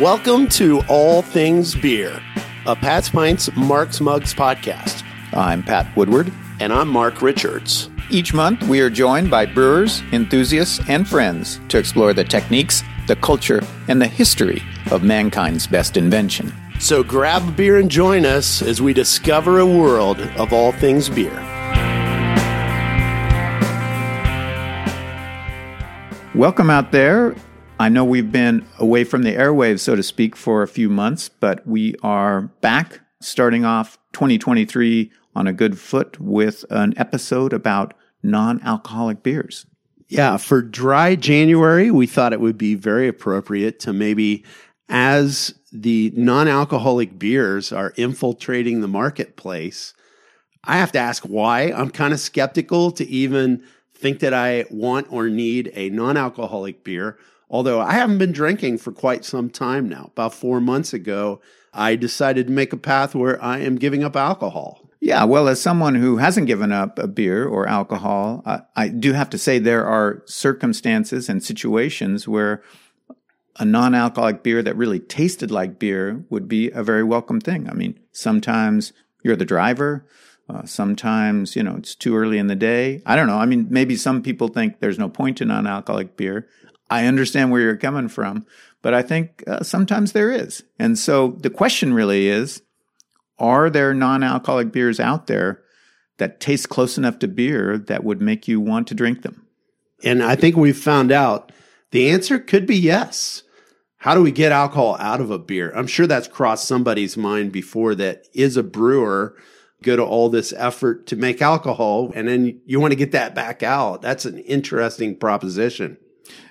Welcome to All Things Beer, a Pat's Pints Mark's Mugs podcast. I'm Pat Woodward. And I'm Mark Richards. Each month, we are joined by brewers, enthusiasts, and friends to explore the techniques, the culture, and the history of mankind's best invention. So grab a beer and join us as we discover a world of all things beer. Welcome out there. I know we've been away from the airwaves, so to speak, for a few months, but we are back starting off 2023 on a good foot with an episode about non alcoholic beers. Yeah, for dry January, we thought it would be very appropriate to maybe, as the non alcoholic beers are infiltrating the marketplace, I have to ask why. I'm kind of skeptical to even think that I want or need a non alcoholic beer. Although I haven't been drinking for quite some time now. About four months ago, I decided to make a path where I am giving up alcohol. Yeah, well, as someone who hasn't given up a beer or alcohol, uh, I do have to say there are circumstances and situations where a non alcoholic beer that really tasted like beer would be a very welcome thing. I mean, sometimes you're the driver. Uh, sometimes, you know, it's too early in the day. I don't know. I mean, maybe some people think there's no point in non alcoholic beer. I understand where you're coming from, but I think uh, sometimes there is. And so the question really is are there non alcoholic beers out there that taste close enough to beer that would make you want to drink them? And I think we've found out the answer could be yes. How do we get alcohol out of a beer? I'm sure that's crossed somebody's mind before that is a brewer go to all this effort to make alcohol and then you want to get that back out. That's an interesting proposition.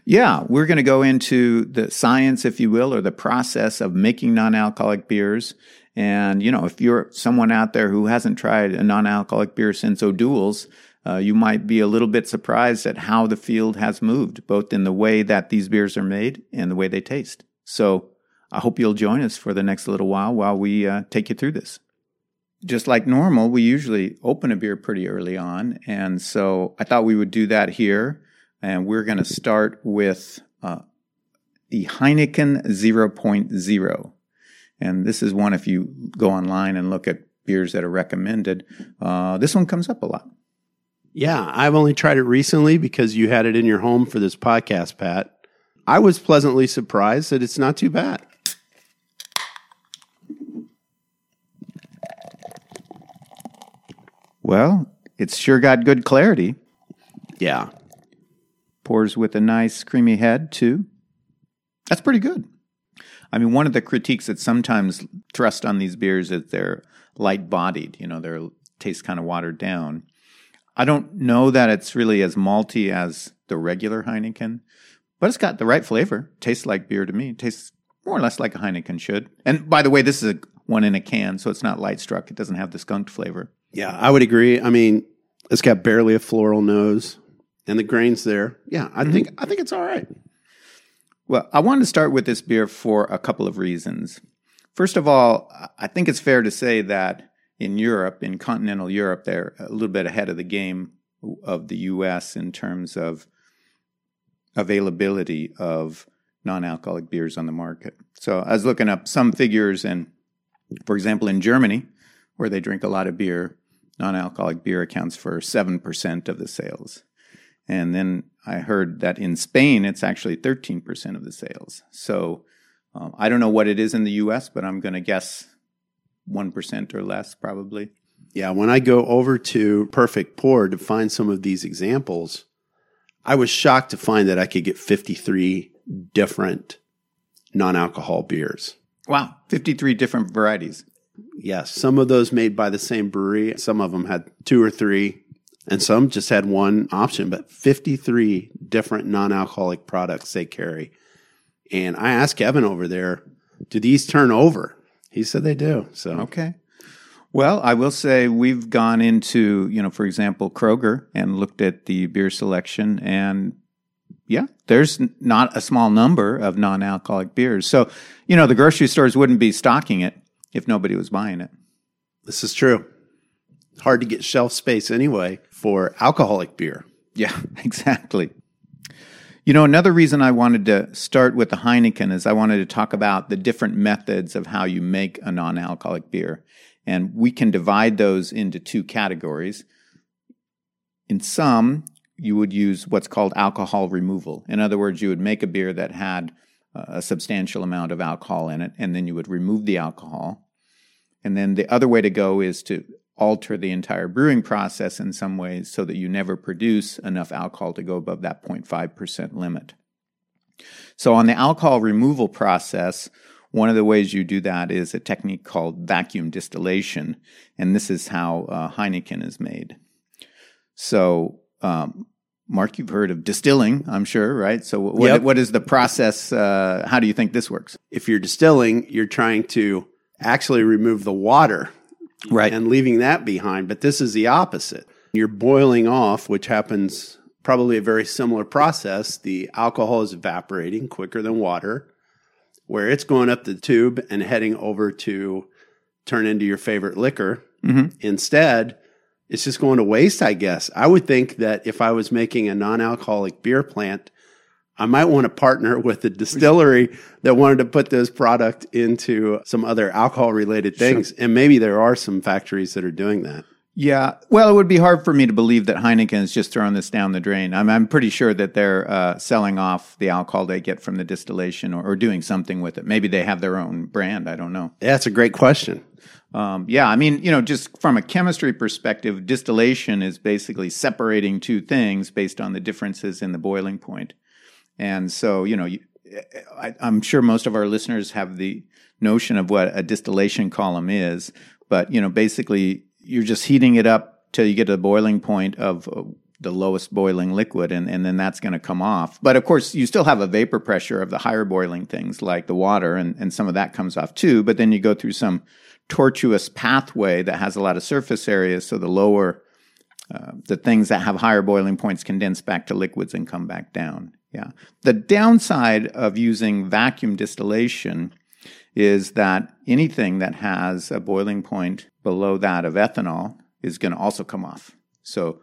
Yeah, we're going to go into the science, if you will, or the process of making non alcoholic beers and, you know, if you're someone out there who hasn't tried a non alcoholic beer since O'Doul's, uh, you might be a little bit surprised at how the field has moved, both in the way that these beers are made and the way they taste. So I hope you'll join us for the next little while while we uh, take you through this. Just like normal, we usually open a beer pretty early on. And so I thought we would do that here. And we're going to start with uh, the Heineken 0.0. And this is one, if you go online and look at beers that are recommended, uh, this one comes up a lot. Yeah, I've only tried it recently because you had it in your home for this podcast, Pat. I was pleasantly surprised that it's not too bad. Well, it's sure got good clarity. Yeah. Pours with a nice creamy head, too. That's pretty good. I mean, one of the critiques that sometimes thrust on these beers is they're light bodied, you know, they taste kind of watered down. I don't know that it's really as malty as the regular Heineken, but it's got the right flavor. Tastes like beer to me. It tastes more or less like a Heineken should. And by the way, this is a one in a can, so it's not light struck. It doesn't have the skunked flavor. Yeah, I would agree. I mean, it's got barely a floral nose, and the grains there. Yeah, I mm-hmm. think I think it's all right. Well, I wanted to start with this beer for a couple of reasons. First of all, I think it's fair to say that in Europe, in continental Europe, they're a little bit ahead of the game of the US in terms of availability of non alcoholic beers on the market. So I was looking up some figures, and for example, in Germany, where they drink a lot of beer, non alcoholic beer accounts for 7% of the sales. And then I heard that in Spain, it's actually 13% of the sales. So um, I don't know what it is in the US, but I'm going to guess 1% or less probably. Yeah, when I go over to Perfect Pour to find some of these examples, I was shocked to find that I could get 53 different non alcohol beers. Wow, 53 different varieties. Yes, some of those made by the same brewery. Some of them had two or three and some just had one option, but 53 different non alcoholic products they carry. And I asked Kevin over there, do these turn over? He said they do. So, okay. Well, I will say we've gone into, you know, for example, Kroger and looked at the beer selection and yeah, there's not a small number of non alcoholic beers. So, you know, the grocery stores wouldn't be stocking it if nobody was buying it. This is true. Hard to get shelf space anyway for alcoholic beer. Yeah, exactly. You know, another reason I wanted to start with the Heineken is I wanted to talk about the different methods of how you make a non alcoholic beer. And we can divide those into two categories. In some, you would use what's called alcohol removal. In other words, you would make a beer that had a substantial amount of alcohol in it, and then you would remove the alcohol. And then the other way to go is to alter the entire brewing process in some ways so that you never produce enough alcohol to go above that 0.5% limit. So, on the alcohol removal process, one of the ways you do that is a technique called vacuum distillation, and this is how uh, Heineken is made. So, um, Mark, you've heard of distilling, I'm sure, right? So, what, yep. what is the process? Uh, how do you think this works? If you're distilling, you're trying to actually remove the water right. and leaving that behind. But this is the opposite. You're boiling off, which happens probably a very similar process. The alcohol is evaporating quicker than water, where it's going up the tube and heading over to turn into your favorite liquor. Mm-hmm. Instead, it's just going to waste, I guess. I would think that if I was making a non alcoholic beer plant, I might want to partner with a distillery that wanted to put this product into some other alcohol related things. Sure. And maybe there are some factories that are doing that. Yeah. Well, it would be hard for me to believe that Heineken is just throwing this down the drain. I'm, I'm pretty sure that they're uh, selling off the alcohol they get from the distillation or, or, doing something with it. Maybe they have their own brand. I don't know. Yeah, that's a great question. Um, yeah, I mean, you know, just from a chemistry perspective, distillation is basically separating two things based on the differences in the boiling point. And so, you know, you, I, I'm sure most of our listeners have the notion of what a distillation column is, but you know, basically, you're just heating it up till you get to the boiling point of uh, the lowest boiling liquid, and, and then that's going to come off. But of course, you still have a vapor pressure of the higher boiling things like the water, and, and some of that comes off too. But then you go through some tortuous pathway that has a lot of surface area, so the lower uh, the things that have higher boiling points condense back to liquids and come back down. Yeah. The downside of using vacuum distillation is that anything that has a boiling point below that of ethanol is going to also come off. So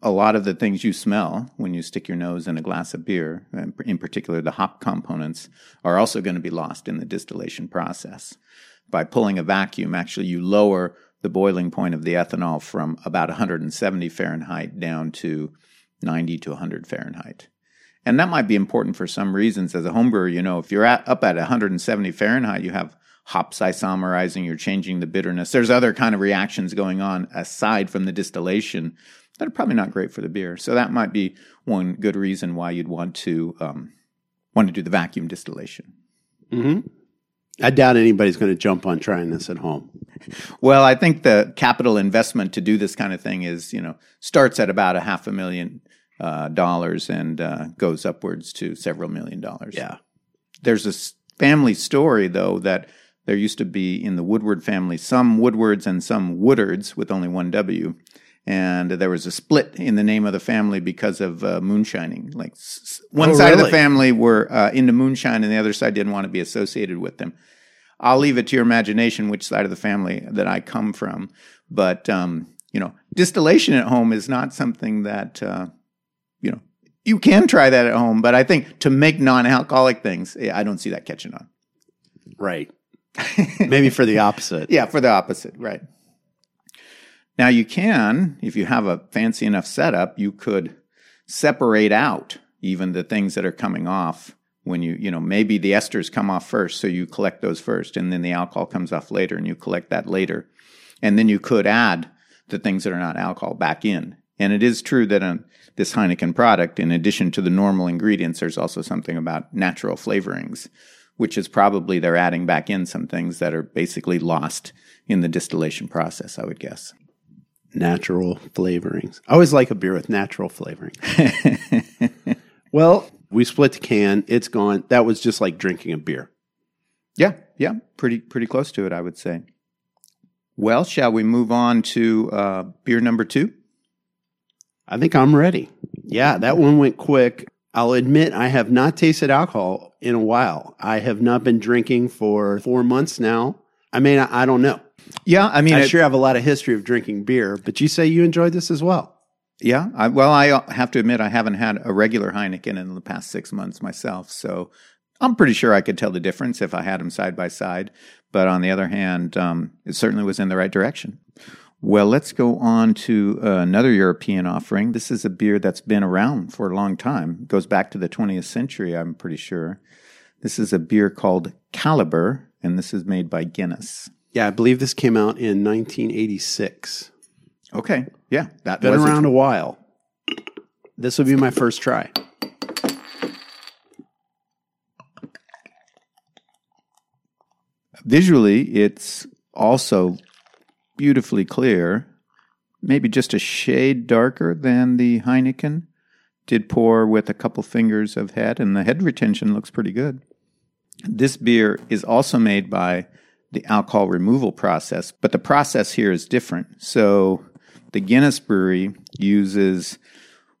a lot of the things you smell when you stick your nose in a glass of beer, in particular the hop components, are also going to be lost in the distillation process. By pulling a vacuum, actually you lower the boiling point of the ethanol from about 170 Fahrenheit down to 90 to 100 Fahrenheit. And that might be important for some reasons as a homebrewer. You know, if you're at, up at 170 Fahrenheit, you have hops isomerizing, you're changing the bitterness. There's other kind of reactions going on aside from the distillation that are probably not great for the beer. So that might be one good reason why you'd want to um, want to do the vacuum distillation. Mm-hmm. I doubt anybody's going to jump on trying this at home. Well, I think the capital investment to do this kind of thing is, you know, starts at about a half a million uh, dollars and uh, goes upwards to several million dollars. Yeah. There's a family story, though, that there used to be in the Woodward family some Woodwards and some Woodards with only one W. And there was a split in the name of the family because of uh, moonshining. Like s- one oh, side really? of the family were uh, into moonshine, and the other side didn't want to be associated with them. I'll leave it to your imagination which side of the family that I come from. But um, you know, distillation at home is not something that uh, you know, you can try that at home, but I think to make non-alcoholic things, I don't see that catching on. Right. Maybe for the opposite. yeah, for the opposite, right. Now you can, if you have a fancy enough setup, you could separate out even the things that are coming off when you, you know, maybe the esters come off first, so you collect those first, and then the alcohol comes off later, and you collect that later. And then you could add the things that are not alcohol back in. And it is true that on this Heineken product, in addition to the normal ingredients, there's also something about natural flavorings, which is probably they're adding back in some things that are basically lost in the distillation process, I would guess. Natural flavorings. I always like a beer with natural flavoring. well, we split the can, it's gone. That was just like drinking a beer. Yeah, yeah, pretty pretty close to it, I would say. Well, shall we move on to uh, beer number two? I think I'm ready. Yeah, that one went quick. I'll admit I have not tasted alcohol in a while. I have not been drinking for four months now. I mean, I, I don't know. Yeah, I mean, I it, sure have a lot of history of drinking beer, but you say you enjoyed this as well. Yeah. I, well, I uh, have to admit, I haven't had a regular Heineken in the past six months myself. So I'm pretty sure I could tell the difference if I had them side by side. But on the other hand, um, it certainly was in the right direction. Well, let's go on to uh, another European offering. This is a beer that's been around for a long time. It goes back to the 20th century, I'm pretty sure. This is a beer called Kaliber, and this is made by Guinness. Yeah, I believe this came out in 1986. Okay. Yeah. That Been was around a while. This will be my first try. Visually, it's also beautifully clear, maybe just a shade darker than the Heineken. Did pour with a couple fingers of head, and the head retention looks pretty good. This beer is also made by the alcohol removal process, but the process here is different. So the Guinness Brewery uses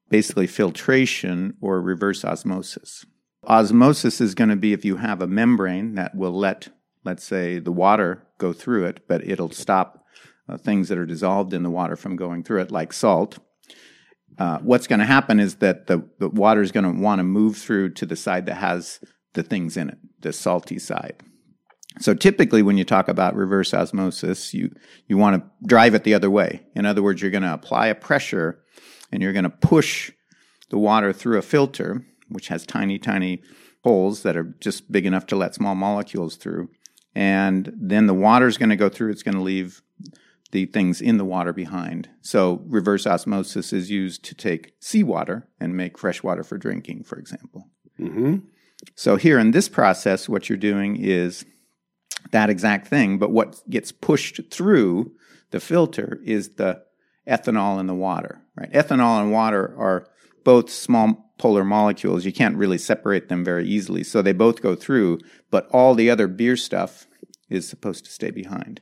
basically filtration or reverse osmosis. Osmosis is going to be if you have a membrane that will let, let's say, the water go through it, but it'll stop uh, things that are dissolved in the water from going through it, like salt. Uh, what's going to happen is that the, the water is going to want to move through to the side that has the things in it, the salty side. So typically, when you talk about reverse osmosis, you, you want to drive it the other way. In other words, you're going to apply a pressure and you're going to push the water through a filter, which has tiny, tiny holes that are just big enough to let small molecules through. And then the water is going to go through, it's going to leave the things in the water behind. So reverse osmosis is used to take seawater and make fresh water for drinking, for example. Mm-hmm. So here in this process, what you're doing is that exact thing, but what gets pushed through the filter is the ethanol in the water, right? Ethanol and water are both small polar molecules. You can't really separate them very easily. So they both go through, but all the other beer stuff is supposed to stay behind.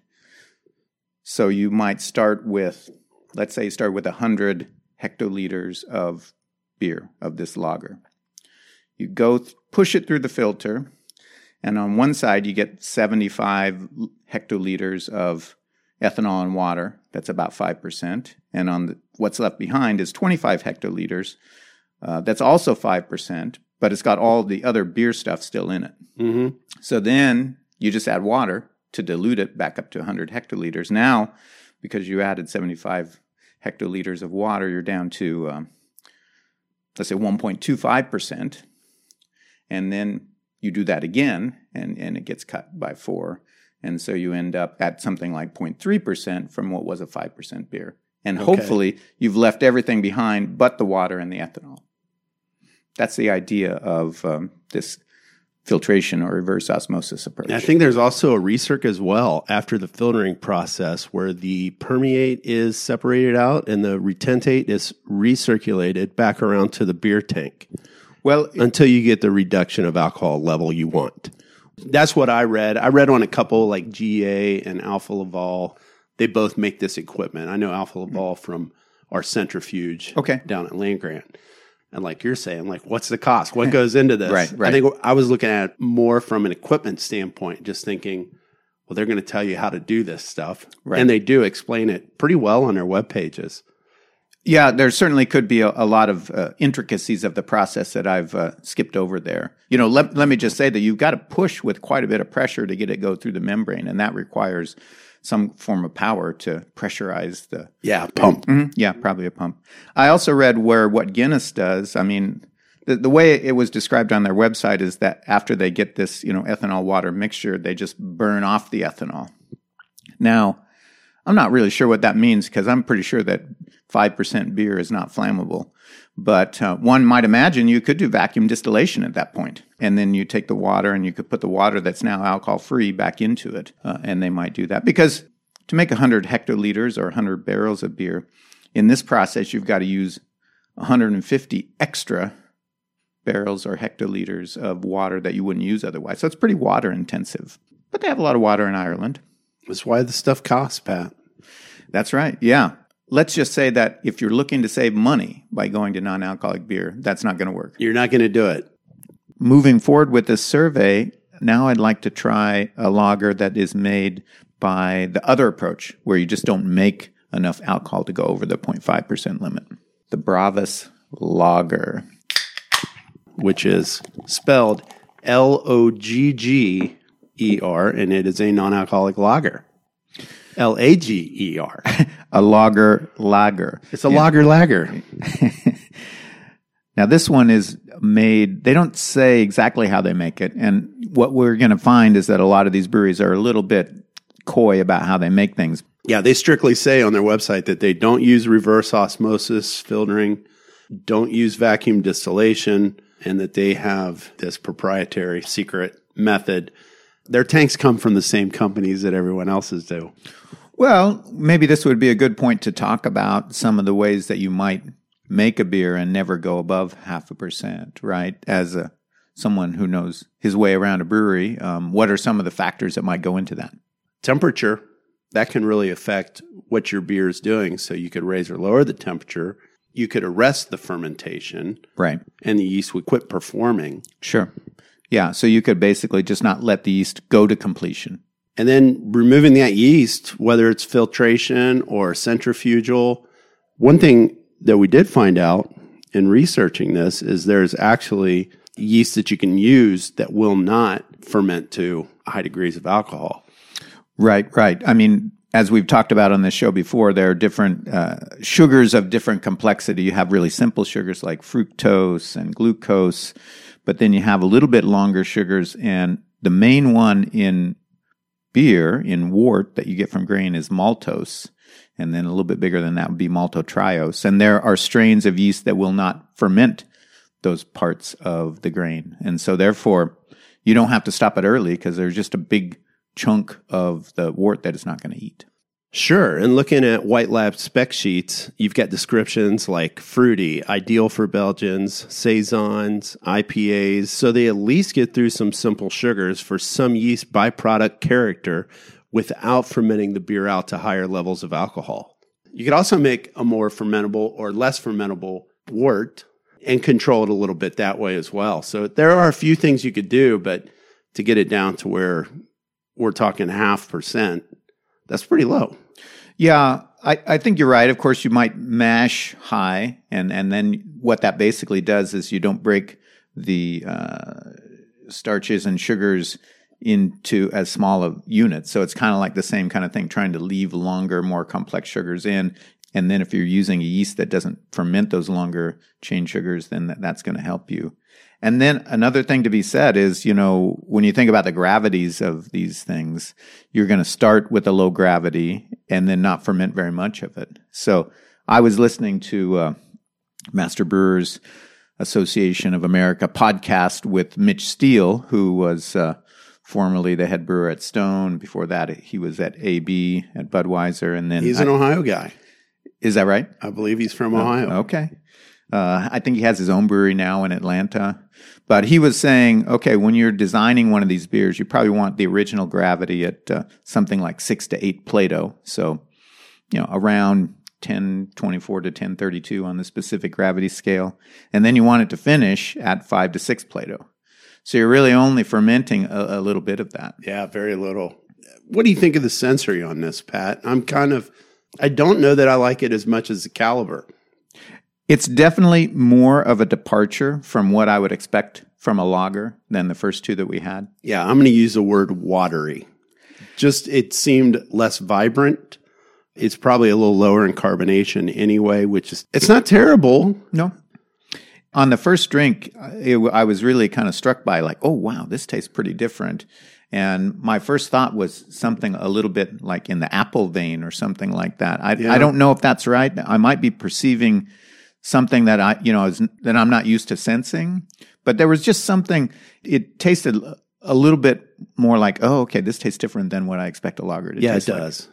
So you might start with, let's say you start with 100 hectoliters of beer, of this lager. You go th- push it through the filter, and on one side you get 75 hectoliters of ethanol and water. That's about 5%. And on the, what's left behind is 25 hectoliters. Uh, that's also 5%, but it's got all the other beer stuff still in it. Mm-hmm. So then you just add water to dilute it back up to 100 hectoliters. Now, because you added 75 hectoliters of water, you're down to, um, let's say, 1.25%. And then you do that again, and, and it gets cut by four. And so you end up at something like 0.3% from what was a 5% beer. And Okay. hopefully you've left everything behind but the water and the ethanol. That's the idea of um, this filtration or reverse osmosis approach. I think there's also a recirc as well after the filtering process where the permeate is separated out and the retentate is recirculated back around to the beer tank well, until you get the reduction of alcohol level you want. That's what I read. I read on a couple like GA and Alfa Laval. They both make this equipment. I know Alfa hmm. Laval from our centrifuge Okay. down at Land Grant. And like you're saying, like what's the cost? What goes into this? Right, right. I think I was looking at it more from an equipment standpoint, just thinking, well, they're going to tell you how to do this stuff. Right. And they do explain it pretty well on their web pages. Yeah, there certainly could be a, a lot of uh, intricacies of the process that I've uh, skipped over there. You know, let, let me just say that you've got to push with quite a bit of pressure to get it go through the membrane, and that requires some form of power to pressurize the. Yeah, pump. Mhm, yeah, probably a pump. I also read where what Guinness does. I mean, the, the way it was described on their website is that after they get this, you know, ethanol water mixture, they just burn off the ethanol. Now, I'm not really sure what that means because I'm pretty sure that 5% beer is not flammable. But uh, one might imagine you could do vacuum distillation at that point. And then you take the water and you could put the water that's now alcohol free back into it. Uh, and they might do that because to make 100 hectoliters or 100 barrels of beer, in this process, you've got to use 150 extra barrels or hectoliters of water that you wouldn't use otherwise. So it's pretty water intensive. But they have a lot of water in Ireland. That's why the stuff costs, Pat. That's right. Yeah. Let's just say that if you're looking to save money by going to non alcoholic beer, that's not going to work. You're not going to do it. Moving forward with this survey, now I'd like to try a lager that is made by the other approach, where you just don't make enough alcohol to go over the 0.5% limit. the Bravus Lager. which is spelled L O G G E R, and it is a non alcoholic lager. L A G E R. A lager lager. It's a lager lager. Now, this one is made, they don't say exactly how they make it. And what we're going to find is that a lot of these breweries are a little bit coy about how they make things. Yeah, they strictly say on their website that they don't use reverse osmosis filtering, don't use vacuum distillation, and that they have this proprietary secret method. Their tanks come from the same companies that everyone else's do. Well, maybe this would be a good point to talk about some of the ways that you might make a beer and never go above half a percent, right? As a someone who knows his way around a brewery, um, what are some of the factors that might go into that? temperature that can really affect what your beer is doing so you could raise or lower the temperature you could arrest the fermentation Right. and the yeast would quit performing Sure. Yeah. So you could basically just not let the yeast go to completion. and then removing that yeast whether it's filtration or centrifugal one thing that we did find out in researching this is there's actually yeast that you can use that will not ferment to high degrees of alcohol Right. Right. I mean, as we've talked about on this show before, there are different uh, sugars of different complexity. You have really simple sugars like fructose and glucose, but then you have a little bit longer sugars. And the main one in beer, in wort that you get from grain, is maltose. And then a little bit bigger than that would be maltotriose. And there are strains of yeast that will not ferment those parts of the grain. And so therefore, you don't have to stop it early because there's just a big chunk of the wort that it's not going to eat. Sure. And looking at White Lab spec sheets, you've got descriptions like fruity, ideal for Belgians, Saisons, IPAs. So they at least get through some simple sugars for some yeast byproduct character without fermenting the beer out to higher levels of alcohol. You could also make a more fermentable or less fermentable wort and control it a little bit that way as well. So there are a few things you could do, but to get it down to where we're talking half percent, that's pretty low. Yeah, I, I think you're right. Of course, you might mash high, and, and then what that basically does is you don't break the uh, starches and sugars into as small of units. So it's kind of like the same kind of thing, trying to leave longer, more complex sugars in. And then if you're using a yeast that doesn't ferment those longer chain sugars, then that, that's going to help you. And then another thing to be said is, you know, when you think about the gravities of these things, you're going to start with a low gravity and then not ferment very much of it. So I was listening to uh, Master Brewers Association of America podcast with Mitch Steele, who was uh, formerly the head brewer at Stone. Before that, he was at AB at Budweiser, and then He's an Ohio guy. is that right? I believe he's from Ohio. Okay. Uh, I think he has his own brewery now in Atlanta. But he was saying, okay, when you're designing one of these beers, you probably want the original gravity at uh, something like six to eight Plato. So, you know, around 1024 to 1032 on the specific gravity scale. And then you want it to finish at five to six Plato. So you're really only fermenting a, a little bit of that. Yeah, very little. What do you think of the sensory on this, Pat? I'm kind of, I don't know that I like it as much as the Kaliber. It's definitely more of a departure from what I would expect from a lager than the first two that we had. Yeah, I'm going to use the word watery. Just it seemed less vibrant. It's probably a little lower in carbonation anyway, which is it's not terrible. No. On the first drink, it, I was really kind of struck by like, oh wow, this tastes pretty different. And my first thought was something a little bit like in the apple vein or something like that. I, Yeah. I don't know if that's right. I might be perceiving something that I, you know, is, that I'm not used to sensing. But there was just something. It tasted a little bit more like, oh, okay, this tastes different than what I expect a lager to Yeah, it like. does.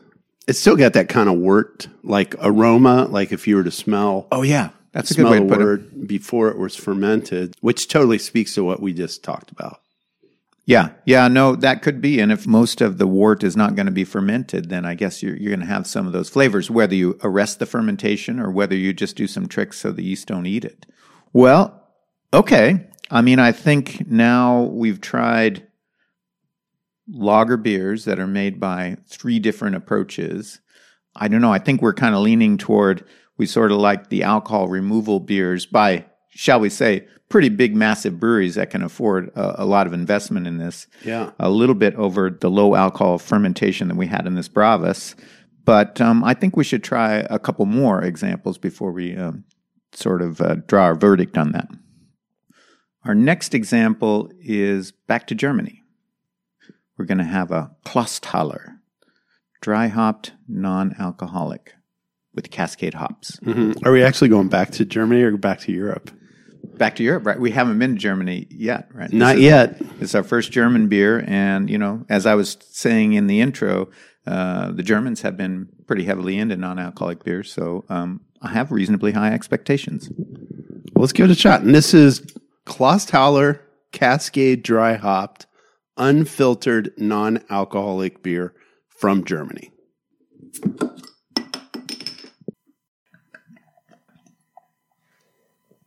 It's still got that kind of wort like aroma, like if you were to smell Oh yeah, that's a good way to put it. before it was fermented, which totally speaks to what we just talked about. Yeah, yeah, no, that could be. And if most of the wort is not going to be fermented, then I guess you're, you're going to have some of those flavors, whether you arrest the fermentation or whether you just do some tricks so the yeast don't eat it. Well, okay. I mean, I think now we've tried lager beers that are made by three different approaches. I don't know. I think we're kind of leaning toward we sort of like the alcohol removal beers by, shall we say, pretty big, massive breweries that can afford a, a lot of investment in this. Yeah. A little bit over the low alcohol fermentation that we had in this Bravus. But um, I think we should try a couple more examples before we um, sort of uh, draw our verdict on that. Our next example is back to Germany. We're going to have a Clausthaler, dry hopped, non alcoholic with Cascade hops. Mhm. Are we actually going back to Germany or back to Europe? Back to Europe, right? We haven't been to Germany yet, right? Not is- yet. It's our first German beer, and you know, as I was saying in the intro, uh, the Germans have been pretty heavily into non-alcoholic beers, so um, I have reasonably high expectations. Well, let's give it a shot. And this is Klaus Clausthaler Cascade Dry Hopped, unfiltered, non alcoholic beer from Germany.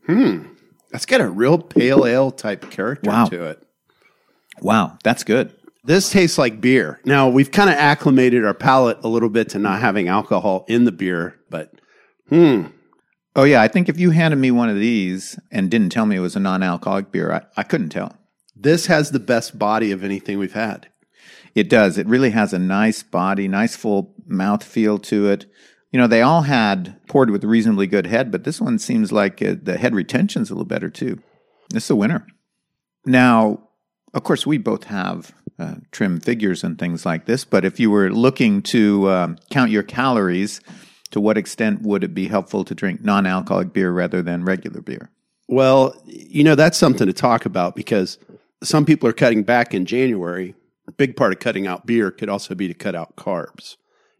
Hmm. That's got a real pale ale type character Wow. to it. Wow, that's good. This tastes like beer. Now, we've kind of acclimated our palate a little bit to not having alcohol in the beer, but hmm. Oh yeah, I think if you handed me one of these and didn't tell me it was a non-alcoholic beer, I, I couldn't tell. This has the best body of anything we've had. It does. It really has a nice body, nice full mouth feel to it. You know, they all had poured with reasonably good head, but this one seems like uh, the head retention's a little better too. This is a winner. Now, of course, we both have uh, trim figures and things like this, but if you were looking to um, count your calories, to what extent would it be helpful to drink non alcoholic beer rather than regular beer? Well, you know, that's something to talk about because some people are cutting back in January. A big part of cutting out beer could also be to cut out carbs.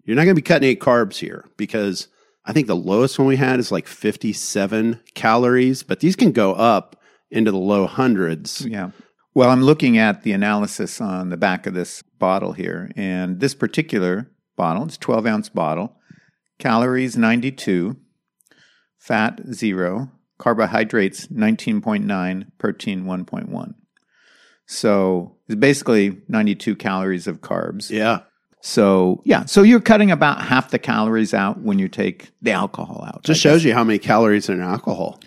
You're not going to be cutting any carbs here because I think the lowest one we had is like 57 calories, but these can go up into the low hundreds. Yeah. Well, I'm looking at the analysis on the back of this bottle here, and this particular bottle, it's 12 ounce bottle, calories 92, fat zero, carbohydrates 19.9, protein 1.1. So it's basically 92 calories of carbs. Yeah. So yeah, so you're cutting about half the calories out when you take the alcohol out. Just shows you how many calories are in alcohol.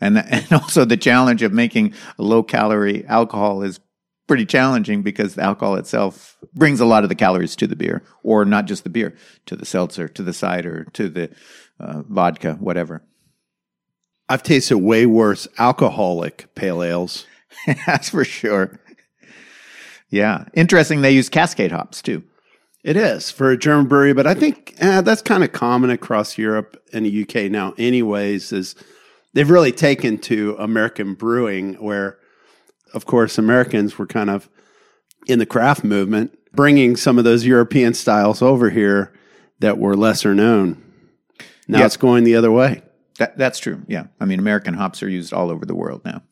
And, and also the challenge of making a low calorie alcohol is pretty challenging because the alcohol itself brings a lot of the calories to the beer, or not just the beer, to the seltzer, to the cider, to the uh, vodka, whatever. I've tasted way worse alcoholic pale ales. That's for sure. Yeah. Interesting. They use Cascade hops too. It is for a German brewery, but I think eh, that's kind of common across Europe and the UK now. Anyways, is they've really taken to American brewing, where, of course, Americans were kind of in the craft movement, bringing some of those European styles over here that were lesser known. Now it's going the other way. That, that's true. Yeah. I mean, American hops are used all over the world now.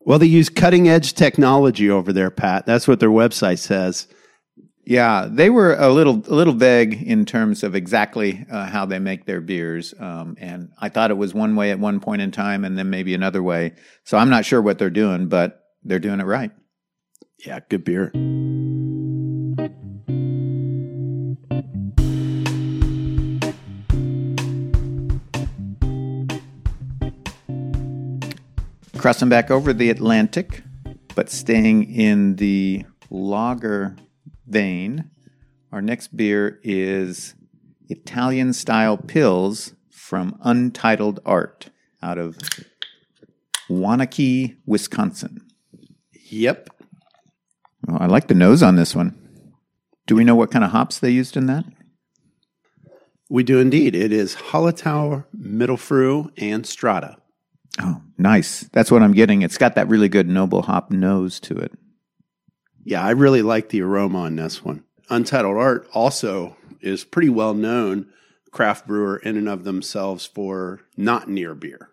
Well, they use cutting edge technology over there, Pat. That's what their website says. Yeah, they were a little a little vague in terms of exactly uh, how they make their beers, um, and I thought it was one way at one point in time, and then maybe another way. So I'm not sure what they're doing, but they're doing it right. Yeah, good beer. Crossing back over the Atlantic, but staying in the lager vein, our next beer is Italian style pils from Untitled Art out of Waunakee, Wisconsin. Yep. Oh, I like the nose on this one. Do we know what kind of hops they used in that? We do indeed. It is Hallertau, Mittelfrüh, and Strata. Oh, nice. That's what I'm getting. It's got that really good noble hop nose to it. Yeah, I really like the aroma on this one. Untitled Art also is pretty well known craft brewer in and of themselves for not near beer.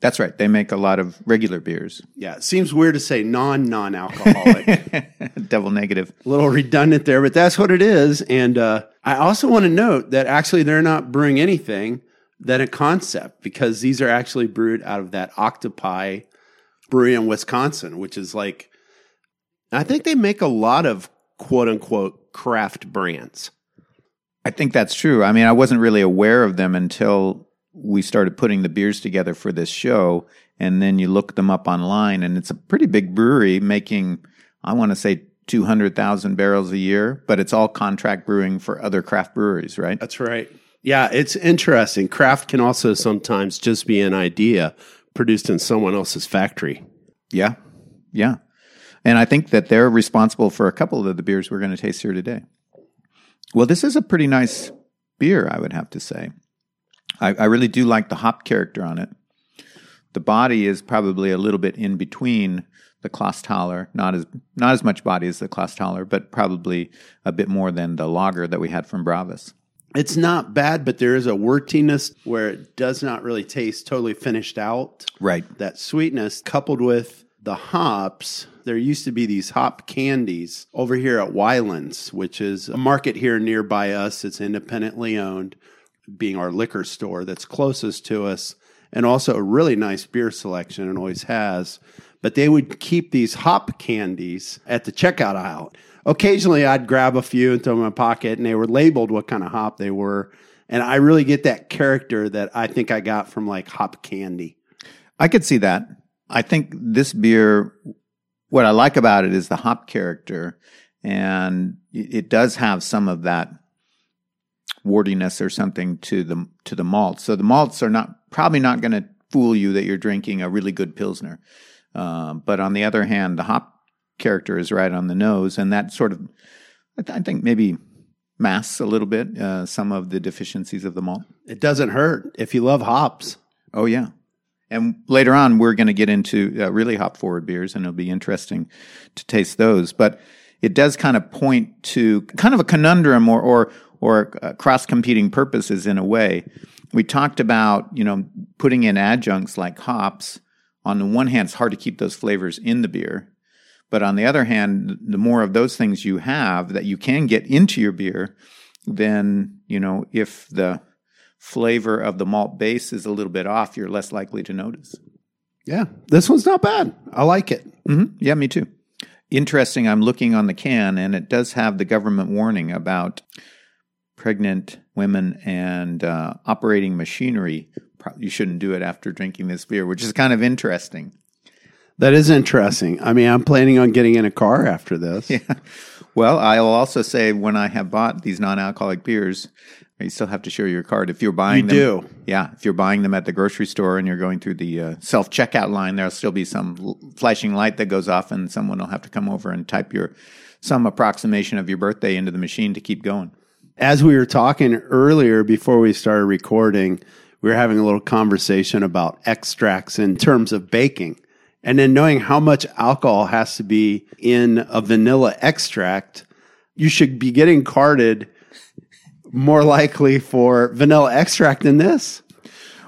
That's right. They make a lot of regular beers. Yeah, it seems weird to say non non alcoholic. Double negative. a little redundant there, but that's what it is. And uh, I also want to note that actually they're not brewing anything than a concept because these are actually brewed out of that Octopi brewery in Wisconsin, which is like, I think they make a lot of quote unquote craft brands. I think that's true. I mean, I wasn't really aware of them until we started putting the beers together for this show. And then you look them up online, and it's a pretty big brewery making, I want to say, 200,000 barrels a year, but it's all contract brewing for other craft breweries, right? That's right. Yeah, it's interesting. Craft can also sometimes just be an idea produced in someone else's factory. Yeah. Yeah. And I think that they're responsible for a couple of the beers we're going to taste here today. Well, this is a pretty nice beer, I would have to say. I, I really do like the hop character on it. The body is probably a little bit in between the Clausthaler, not as not as much body as the Clausthaler, but probably a bit more than the lager that we had from Bravus. It's not bad, but there is a wortiness where it does not really taste totally finished out. Right. That sweetness coupled with the hops. There used to be these hop candies over here at Wylands, which is a market here nearby us. It's independently owned being our liquor store that's closest to us, and also a really nice beer selection and always has. But they would keep these hop candies at the checkout aisle. Occasionally, I'd grab a few and throw them in my pocket, and they were labeled what kind of hop they were. And I really get that character that I think I got from like hop candy. I could see that. I think this beer, what I like about it is the hop character, and it does have some of that wortiness or something to the to the malt. So the malts are not probably not going to fool you that you're drinking a really good pilsner. Uh, but on the other hand, the hop character is right on the nose, and that sort of I, th- I think maybe masks a little bit uh, some of the deficiencies of the malt. It doesn't hurt if you love hops. Oh yeah. And later on, we're going to get into uh, really hop forward beers, and it'll be interesting to taste those. But it does kind of point to kind of a conundrum or, or or uh, cross competing purposes in a way. We talked about, you know, putting in adjuncts like hops. On the one hand, it's hard to keep those flavors in the beer. But on the other hand, the more of those things you have that you can get into your beer, then, you know, if the flavor of the malt base is a little bit off, you're less likely to notice. Yeah, this one's not bad. I like it. Mm-hmm. Yeah, me too. Interesting. I'm looking on the can, and it does have the government warning about pregnant women and uh, operating machinery, you shouldn't do it after drinking this beer, which is kind of interesting. That is interesting. I mean, I'm planning on getting in a car after this. Yeah. Well, I'll also say when I have bought these non-alcoholic beers, you still have to show your card if you're buying you them. Do. Yeah, if you're buying them at the grocery store and you're going through the uh, self checkout line, there'll still be some l- flashing light that goes off, and someone will have to come over and type your some approximation of your birthday into the machine to keep going as we were talking earlier before we started recording, we were having a little conversation about extracts in terms of baking. And then knowing how much alcohol has to be in a vanilla extract, you should be getting carded more likely for vanilla extract than this.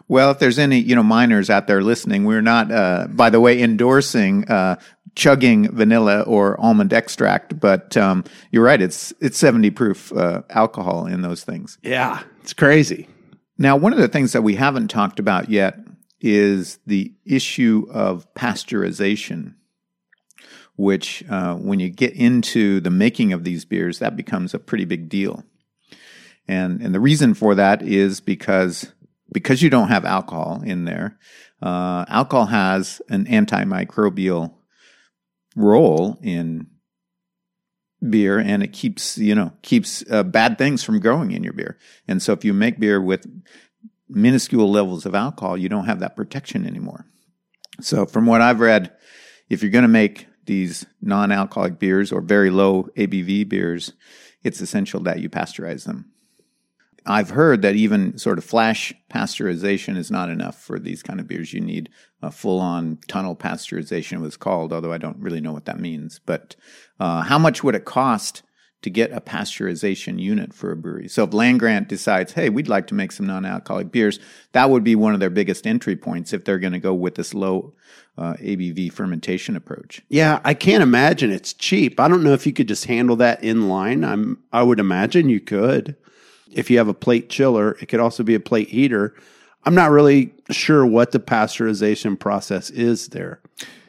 Well, if there's any, you know, minors out there listening, we're not, uh, by the way, endorsing uh, chugging vanilla or almond extract, but um, you're right. It's it's 70 proof uh, alcohol in those things. Yeah, it's crazy. Now, one of the things that we haven't talked about yet is the issue of pasteurization, which, uh, when you get into the making of these beers, that becomes a pretty big deal. And and the reason for that is because because you don't have alcohol in there. Uh, alcohol has an antimicrobial role in beer and it keeps you know keeps uh, bad things from growing in your beer and so if you make beer with minuscule levels of alcohol you don't have that protection anymore so from what i've read if you're going to make these non-alcoholic beers or very low abv beers it's essential that you pasteurize them I've heard that even sort of flash pasteurization is not enough for these kind of beers. You need a full on tunnel pasteurization, was called, although I don't really know what that means. But uh, how much would it cost to get a pasteurization unit for a brewery? So if Land Grant decides, hey, we'd like to make some non alcoholic beers, that would be one of their biggest entry points if they're going to go with this low uh, ABV fermentation approach. Yeah, I can't imagine it's cheap. I don't know if you could just handle that in line. I'm, I would imagine you could if you have a plate chiller, it could also be a plate heater. I'm not really sure what the pasteurization process is there.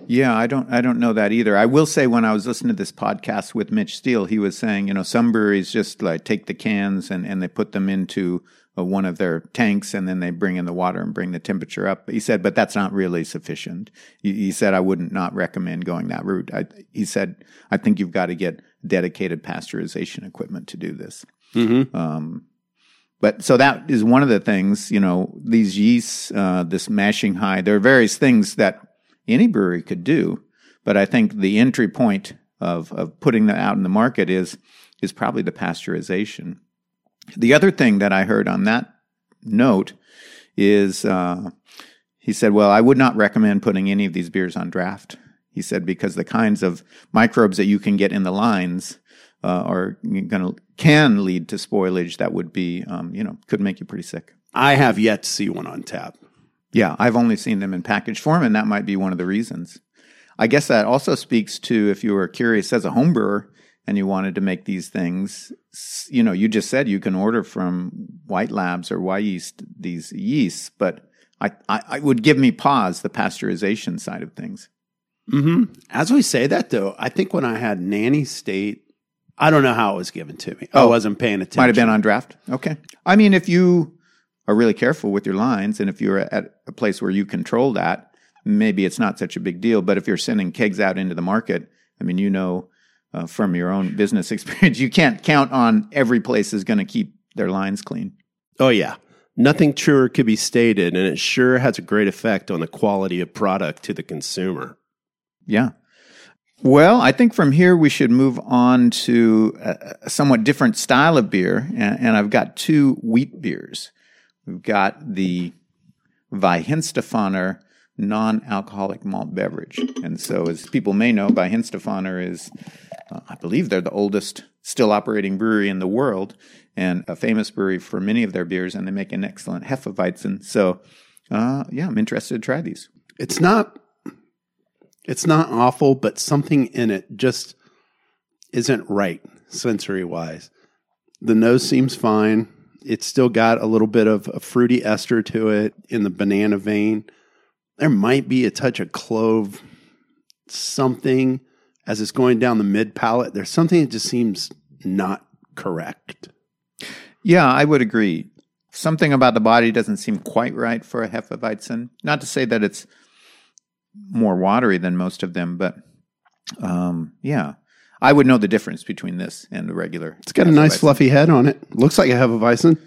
Yeah, I don't I don't know that either. I will say when I was listening to this podcast with Mitch Steele, he was saying, you know, some breweries just like take the cans and, and they put them into uh, one of their tanks and then they bring in the water and bring the temperature up. He said, but that's not really sufficient. He, he said, I wouldn't not recommend going that route. I, he said, I think you've got to get dedicated pasteurization equipment to do this. Mm-hmm. Um, but so that is one of the things, you know, these yeasts, uh, this mashing high, there are various things that any brewery could do. But I think the entry point of, of putting that out in the market is, is probably the pasteurization. The other thing that I heard on that note is uh, he said, Well, I would not recommend putting any of these beers on draft. He said, because the kinds of microbes that you can get in the lines uh, are going to can lead to spoilage that would be, um, you know, could make you pretty sick. I have yet to see one on tap. Yeah, I've only seen them in package form, and that might be one of the reasons. I guess that also speaks to if you were curious as a home brewer and you wanted to make these things, you know, you just said you can order from White Labs or Wyeast these yeasts, but I, I, I would give me pause the pasteurization side of things. Mm-hmm. As we say that, though, I think when I had Nanny State, I don't know how it was given to me. I Oh. wasn't paying attention. Might have been on draft. Okay. I mean, if you are really careful with your lines and if you're at a place where you control that, maybe it's not such a big deal. But if you're sending kegs out into the market, I mean, you know uh, from your own business experience, you can't count on every place is going to keep their lines clean. Oh, yeah. Nothing truer could be stated, and it sure has a great effect on the quality of product to the consumer. Yeah. Well, I think from here we should move on to a, somewhat different style of beer. And, and I've got two wheat beers. We've got the Weihenstephaner non-alcoholic malt beverage. And so as people may know, Weihenstephaner is, uh, I believe they're the oldest still operating brewery in the world and a famous brewery for many of their beers. And they make an excellent Hefeweizen. So, uh, yeah, I'm interested to try these. It's not it's not awful, but something in it just isn't right sensory wise. The nose seems fine. It's still got a little bit of a fruity ester to it in the banana vein. There might be a touch of clove, something as it's going down the mid palate. There's something that just seems not correct. Yeah, I would agree. Something about the body doesn't seem quite right for a Hefeweizen. Not to say that it's more watery than most of them, but um, yeah, I would know the difference between this and the regular. It's got a nice fluffy head on it. Looks like a Hefeweizen.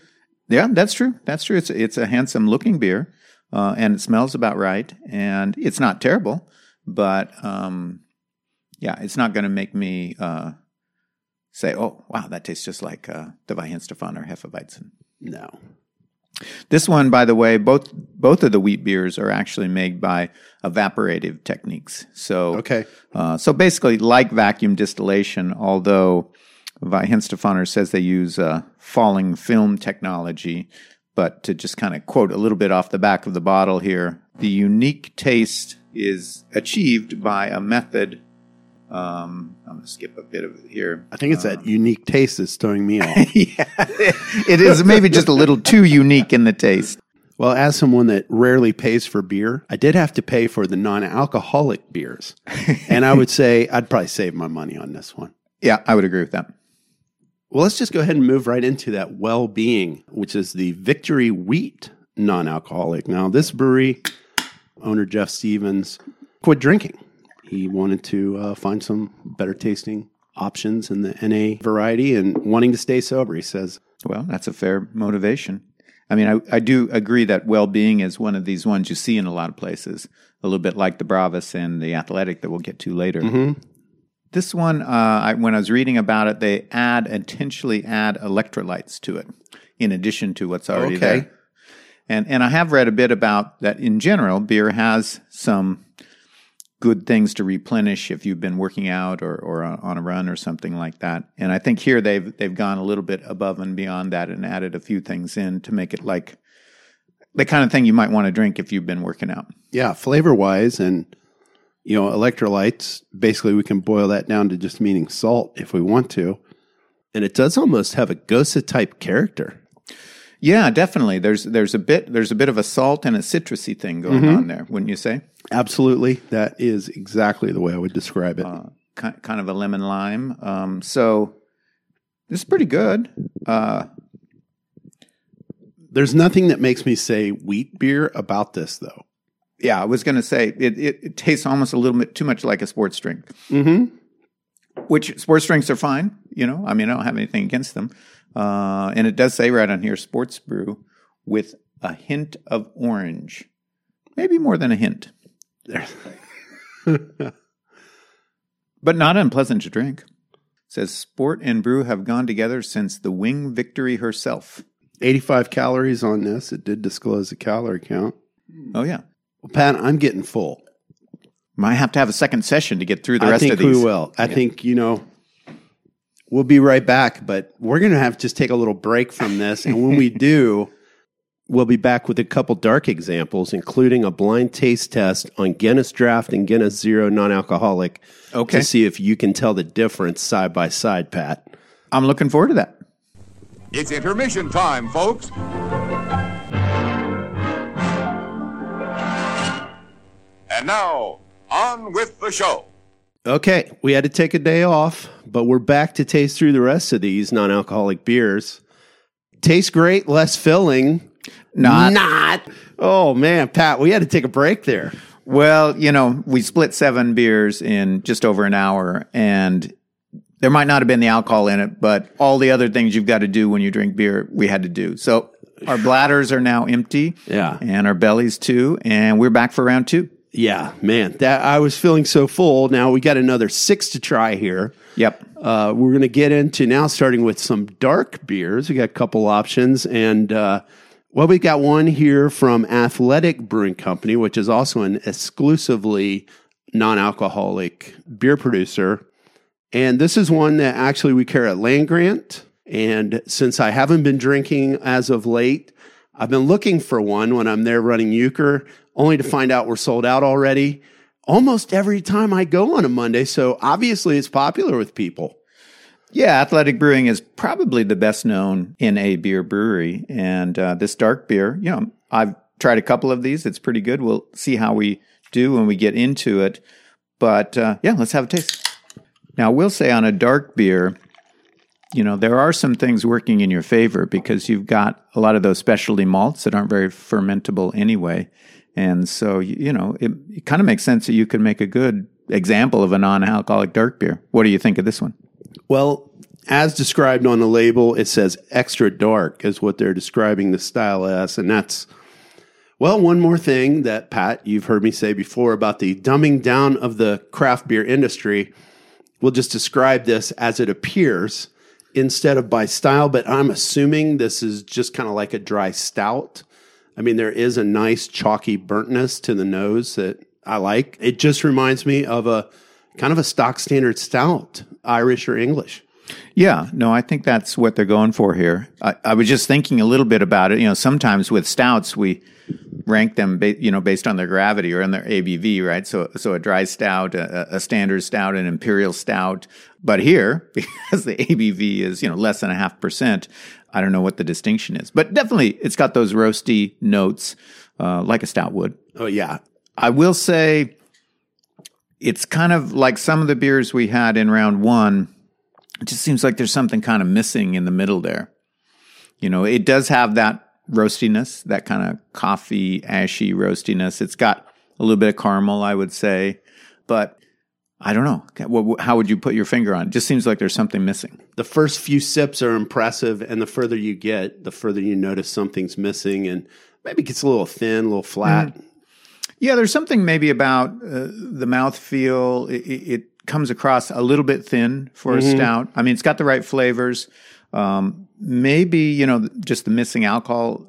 Yeah, that's true. That's true. It's it's a handsome looking beer, uh, and it smells about right, and it's not terrible, but um, yeah, it's not going to make me uh, say, "Oh, wow, that tastes just like uh, the Weihenstephaner Hefeweizen." No. This one, by the way, both both of the wheat beers are actually made by evaporative techniques. So, Okay. uh, so basically, like vacuum distillation, although Weihenstephaner says they use uh, falling film technology. But to just kind of quote a little bit off the back of the bottle here, the unique taste is achieved by a method. Um, I'm going to skip a bit of it here. I think it's that unique taste that's throwing me off. yeah, it is maybe just a little too unique in the taste. Well, as someone that rarely pays for beer, I did have to pay for the non alcoholic beers. and I would say I'd probably save my money on this one. Yeah, I would agree with that. Well, let's just go ahead and move right into that well being, which is the Victory Wheat non alcoholic. Now, this brewery, owner Jeff Stevens, quit drinking. He wanted to uh, find some better tasting options in the NA variety and wanting to stay sober. He says, Well, that's a fair motivation. I mean, I, I do agree that well being is one of these ones you see in a lot of places, a little bit like the Bravus and the Athletic that we'll get to later. Mhm. This one, uh, I, when I was reading about it, they add intentionally add electrolytes to it in addition to what's already Okay. there. And and I have read a bit about that. In general, beer has some good things to replenish if you've been working out or, or on a run or something like that. And I think here they've they've gone a little bit above and beyond that and added a few things in to make it like the kind of thing you might want to drink if you've been working out. Yeah, flavor wise and you know, electrolytes, basically we can boil that down to just meaning salt if we want to. And it does almost have a Gose type character. Yeah, definitely. There's there's a bit there's a bit of a salt and a citrusy thing going Mm-hmm. on there, wouldn't you say? Absolutely. That is exactly the way I would describe it. Ki kind of a lemon lime. Um, so this is pretty good. Uh, There's nothing that makes me say wheat beer about this, though. yeah, I was going to say it, it, it tastes almost a little bit too much like a sports drink. Mm-hmm. Which sports drinks are fine. You know, I mean, I don't have anything against them. Uh, and it does say right on here, sports brew with a hint of orange, maybe more than a hint, but not unpleasant to drink. It says sport and brew have gone together since the wing victory herself. 85 calories on this. It did disclose the calorie count. Oh yeah, Well, Pat, I'm getting full. might have to have a second session to get through the I rest of these. we will. I think, you know, we'll be right back, but we're going to have to just take a little break from this. And when we do, we'll be back with a couple dark examples, including a blind taste test on Guinness Draft and Guinness Zero non alcoholic Okay. to see if you can tell the difference side by side, Pat. I'm looking forward to that. It's intermission time, folks. And now, on with the show. Okay, we had to take a day off, but we're back to taste through the rest of these non alcoholic beers. Tastes great, less filling. Not- Not. Oh, man, Pat, we had to take a break there. Well, you know, we split seven beers in just over an hour, and there might not have been the alcohol in it, but all the other things you've got to do when you drink beer, we had to do. So our bladders are now empty, Yeah. and our bellies too, and we're back for round two. Yeah, man, that I was feeling so full. Now we got another six to try here. Yep. Uh, we're going to get into now starting with some dark beers. We got a couple options, and uh, well, we got one here from Athletic Brewing Company, which is also an exclusively non-alcoholic beer producer. And this is one that actually we carry at Land Grant. And since I haven't been drinking as of late, I've been looking for one when I'm there running Euchre, only to find out we're sold out already almost every time I go on a Monday. So obviously it's popular with people. Yeah, Athletic Brewing is probably the best known in a beer brewery. And uh, this dark beer, you know, I've tried a couple of these. It's pretty good. We'll see how we do when we get into it. But uh, yeah, let's have a taste. Now, we'll say on a dark beer, you know, there are some things working in your favor because you've got a lot of those specialty malts that aren't very fermentable anyway. And so, you, know, it, it kind of makes sense that you could make a good example of a non alcoholic dark beer. What do you think of this one? Well, as described on the label, it says extra dark is what they're describing the style as. And that's, well, one more thing that, Pat, you've heard me say before about the dumbing down of the craft beer industry. We'll just describe this as it appears instead of by style, but I'm assuming this is just kind of like a dry stout. I mean, there is a nice chalky burntness to the nose that I like. It just reminds me of a kind of a stock standard stout, Irish or English. Yeah, no, I think that's what they're going for here. I, I was just thinking a little bit about it. You know, sometimes with stouts, we rank them, ba- you know, based on their gravity or on their ABV, right? So, so a dry stout, a, a standard stout, an imperial stout. But here, because the ABV is, you know, less than a half percent, I don't know what the distinction is. But definitely, it's got those roasty notes, uh, like a stout would. Oh, yeah. I will say it's kind of like some of the beers we had in round one. It just seems like there's something kind of missing in the middle there. You know, it does have that roastiness, that kind of coffee, ashy roastiness. It's got a little bit of caramel, I would say, but I don't know. What- How would you put your finger on it? Just seems like there's something missing. The first few sips are impressive, and the further you get, the further you notice something's missing, and maybe it gets a little thin, a little flat. Yeah, there's something maybe about uh, the mouth feel. It, it, it comes across a little bit thin for a stout. I mean, it's got the right flavors. Um, maybe you know, just the missing alcohol.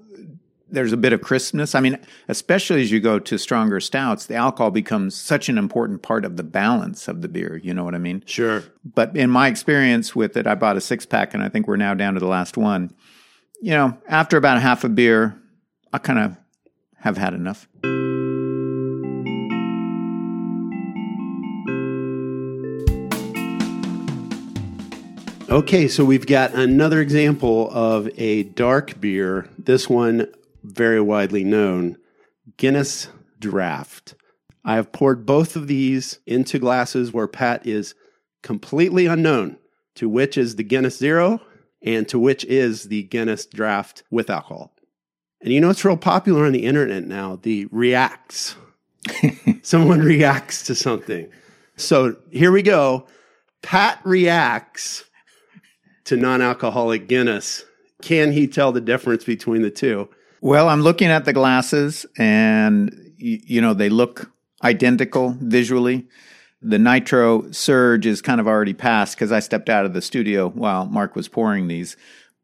There's a bit of crispness. I mean, especially as you go to stronger stouts, the alcohol becomes such an important part of the balance of the beer. You know what I mean? Sure. But in my experience with it, I bought a six pack, and I think we're now down to the last one. You know, after about half a beer, I kind of have had enough. Okay, so we've got another example of a dark beer. This one very widely known, Guinness Draft. I have poured both of these into glasses where Pat is completely unknown to which is the Guinness Zero and to which is the Guinness Draft with alcohol. And you know it's real popular on the internet now, the reacts. Someone reacts to something. So here we go. Pat reacts to non alcoholic Guinness. Can he tell the difference between the two? Well, I'm looking at the glasses and, you, know, they look identical visually. The nitro surge is kind of already passed because I stepped out of the studio while Mark was pouring these,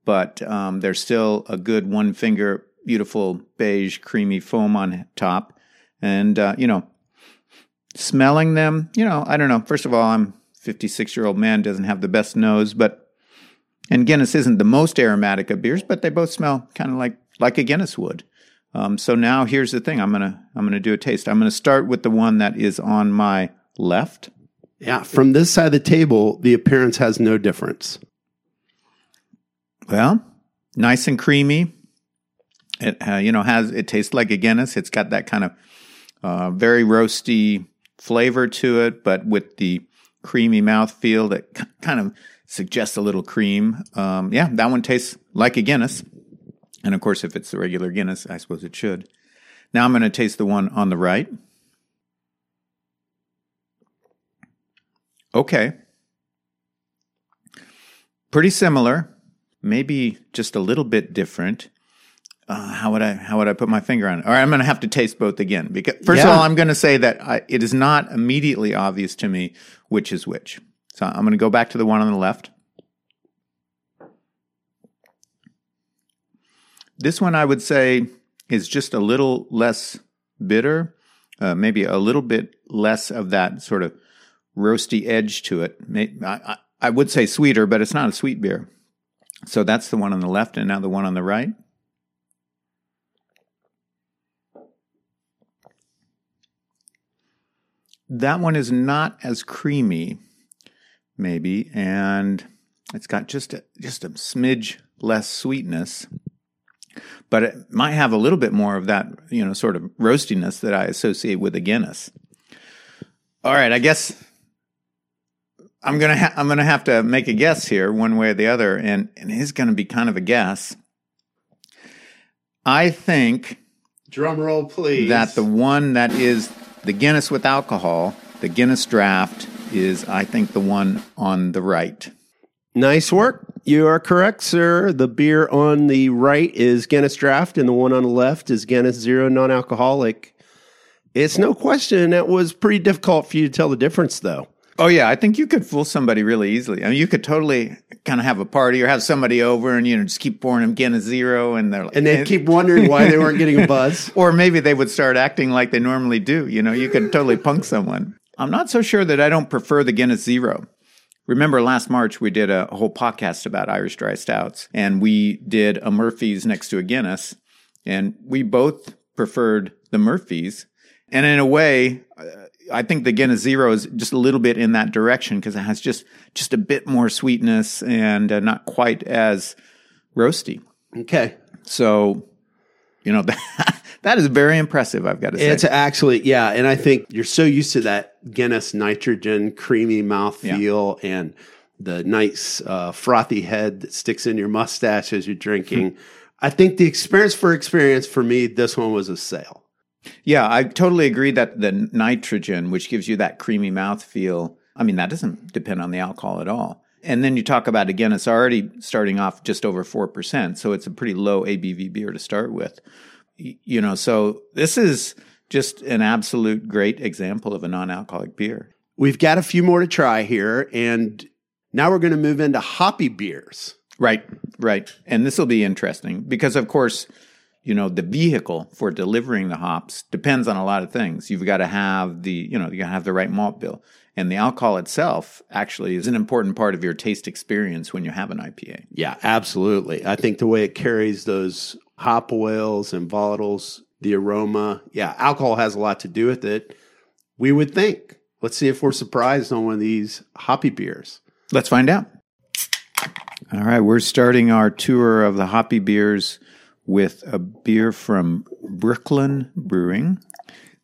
but um, there's still a good one finger, beautiful beige, creamy foam on top. And, uh, you know, smelling them, you know, I don't know. First of all, I'm 56 year old man, doesn't have the best nose, but, and Guinness isn't the most aromatic of beers, but they both smell kind of like like a Guinness would. Um, so now here's the thing. I'm gonna I'm gonna do a taste. I'm gonna start with the one that is on my left. Yeah, from this side of the table, the appearance has no difference. Well, nice and creamy. It uh, you know has it tastes like a Guinness. It's got that kind of uh, very roasty flavor to it, but with the creamy mouth feel that kind of suggests a little cream. Um, yeah, that one tastes like a Guinness. And of course, if it's the regular Guinness, I suppose it should. Now I'm going to taste the one on the right. Okay. Pretty similar, maybe just a little bit different. Uh, how would I how would I put my finger on it? All right, I'm going to have to taste both again because first yeah. of all, I'm going to say that I, it is not immediately obvious to me which is which. So I'm going to go back to the one on the left. This one I would say is just a little less bitter, uh, maybe a little bit less of that sort of roasty edge to it. I, I would say sweeter, but it's not a sweet beer. So that's the one on the left, and now the one on the right. That one is not as creamy, maybe, and it's got just a, just a smidge less sweetness but it might have a little bit more of that, you know, sort of roastiness that I associate with a Guinness. All right, I guess I'm gonna ha- I'm gonna have to make a guess here, one way or the other, and and it's gonna be kind of a guess. I think drum roll, please. That the one that is the Guinness with alcohol, the Guinness Draft, is I think the one on the right. Nice work. You are correct, sir. The beer on the right is Guinness Draft, and the one on the left is Guinness Zero Non Alcoholic. It's no question that was pretty difficult for you to tell the difference, though. Oh, yeah. I think you could fool somebody really easily. I mean, you could totally kind of have a party or have somebody over and, you know, just keep pouring them Guinness Zero, and they're like, and they keep wondering why they weren't getting a buzz. or maybe they would start acting like they normally do. You know, you could totally punk someone. I'm not so sure that I don't prefer the Guinness Zero. Remember last March, we did a whole podcast about Irish dry stouts, and we did a Murphy's next to a Guinness, and we both preferred the Murphy's. And in a way, I think the Guinness Zero is just a little bit in that direction because it has just just a bit more sweetness and uh, not quite as roasty. Okay. So, you know, that, that is very impressive, I've got to say. It's actually, yeah. And I think you're so used to that Guinness nitrogen, creamy mouthfeel yeah. and the nice uh, frothy head that sticks in your mustache as you're drinking. I think the experience for experience for me, this one was a sale. Yeah, I totally agree that the nitrogen, which gives you that creamy mouthfeel, I mean, that doesn't depend on the alcohol at all. And then you talk about, again, it's already starting off just over 4%. So it's a pretty low ABV beer to start with you know, so this is just an absolute great example of a non-alcoholic beer. We've got a few more to try here, and now we're going to move into hoppy beers. Right, right. And this will be interesting because, of course, you know, the vehicle for delivering the hops depends on a lot of things. You've got to have the, you know, you got to have the right malt bill. And the alcohol itself actually is an important part of your taste experience when you have an IPA. Yeah, absolutely. I think the way it carries those hop oils and volatiles, the aroma. Yeah, alcohol has a lot to do with it. We would think. Let's see if we're surprised on one of these hoppy beers. Let's find out. All right, we're starting our tour of the hoppy beers with a beer from Brooklyn Brewing.